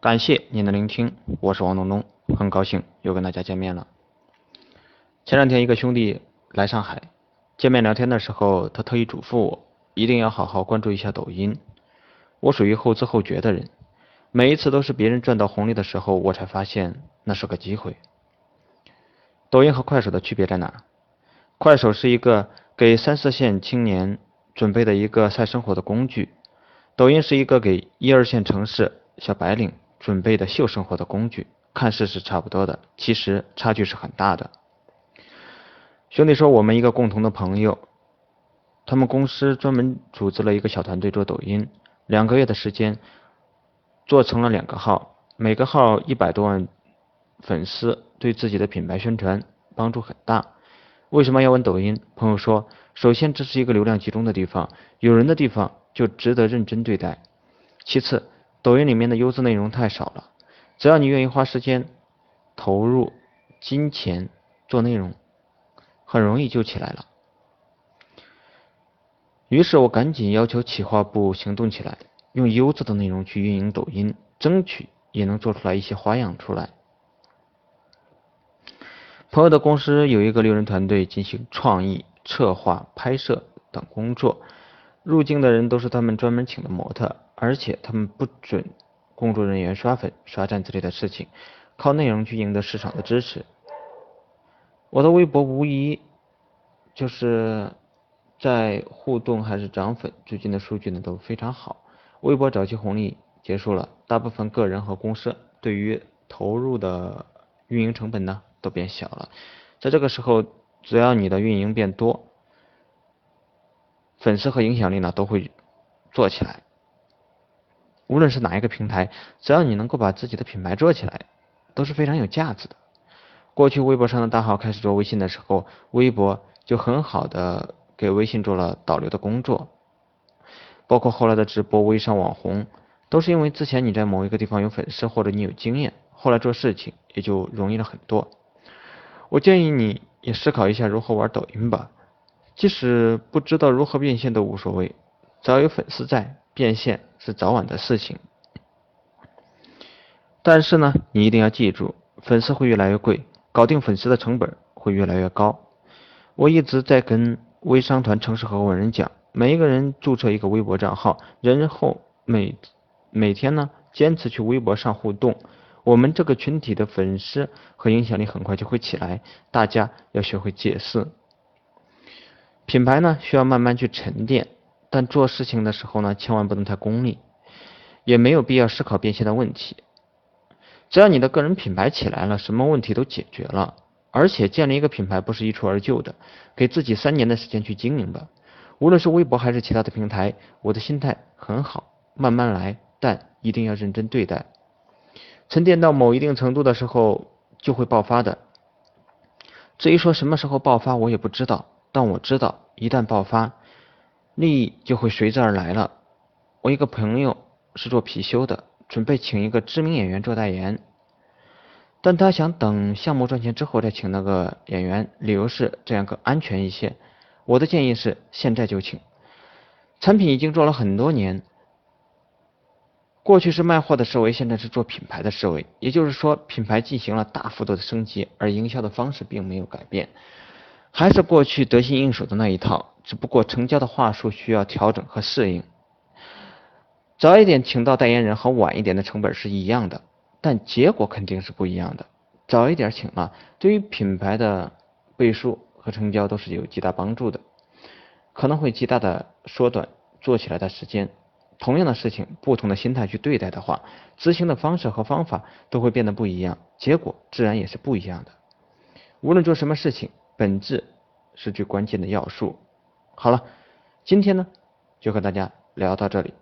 感谢您的聆听，我是王东东，很高兴又跟大家见面了。前两天一个兄弟来上海见面聊天的时候，他特意嘱咐我一定要好好关注一下抖音。我属于后知后觉的人，每一次都是别人赚到红利的时候，我才发现那是个机会。抖音和快手的区别在哪？快手是一个给三四线青年准备的一个晒生活的工具，抖音是一个给一二线城市小白领。准备的秀生活的工具，看似是差不多的，其实差距是很大的。兄弟说，我们一个共同的朋友，他们公司专门组织了一个小团队做抖音，两个月的时间做成了两个号，每个号一百多万粉丝，对自己的品牌宣传帮助很大。为什么要玩抖音？朋友说，首先这是一个流量集中的地方，有人的地方就值得认真对待。其次。抖音里面的优质内容太少了，只要你愿意花时间、投入金钱做内容，很容易就起来了。于是我赶紧要求企划部行动起来，用优质的内容去运营抖音，争取也能做出来一些花样出来。朋友的公司有一个六人团队进行创意、策划、拍摄等工作，入境的人都是他们专门请的模特。而且他们不准工作人员刷粉、刷赞之类的事情，靠内容去赢得市场的支持。我的微博无疑就是在互动还是涨粉，最近的数据呢都非常好。微博早期红利结束了，大部分个人和公司对于投入的运营成本呢都变小了。在这个时候，只要你的运营变多，粉丝和影响力呢都会做起来。无论是哪一个平台，只要你能够把自己的品牌做起来，都是非常有价值的。过去微博上的大号开始做微信的时候，微博就很好的给微信做了导流的工作。包括后来的直播、微商、网红，都是因为之前你在某一个地方有粉丝或者你有经验，后来做事情也就容易了很多。我建议你也思考一下如何玩抖音吧，即使不知道如何变现都无所谓，只要有粉丝在。变现是早晚的事情，但是呢，你一定要记住，粉丝会越来越贵，搞定粉丝的成本会越来越高。我一直在跟微商团城市合伙人讲，每一个人注册一个微博账号，然后每每天呢坚持去微博上互动，我们这个群体的粉丝和影响力很快就会起来。大家要学会解释，品牌呢需要慢慢去沉淀。但做事情的时候呢，千万不能太功利，也没有必要思考变现的问题。只要你的个人品牌起来了，什么问题都解决了。而且建立一个品牌不是一蹴而就的，给自己三年的时间去经营吧。无论是微博还是其他的平台，我的心态很好，慢慢来，但一定要认真对待。沉淀到某一定程度的时候，就会爆发的。至于说什么时候爆发，我也不知道，但我知道一旦爆发。利益就会随之而来了。我一个朋友是做貔貅的，准备请一个知名演员做代言，但他想等项目赚钱之后再请那个演员，理由是这样更安全一些。我的建议是现在就请。产品已经做了很多年，过去是卖货的思维，现在是做品牌的思维，也就是说品牌进行了大幅度的升级，而营销的方式并没有改变，还是过去得心应手的那一套。只不过成交的话术需要调整和适应。早一点请到代言人和晚一点的成本是一样的，但结果肯定是不一样的。早一点请了，对于品牌的倍数和成交都是有极大帮助的，可能会极大的缩短做起来的时间。同样的事情，不同的心态去对待的话，执行的方式和方法都会变得不一样，结果自然也是不一样的。无论做什么事情，本质是最关键的要素。好了，今天呢就和大家聊到这里。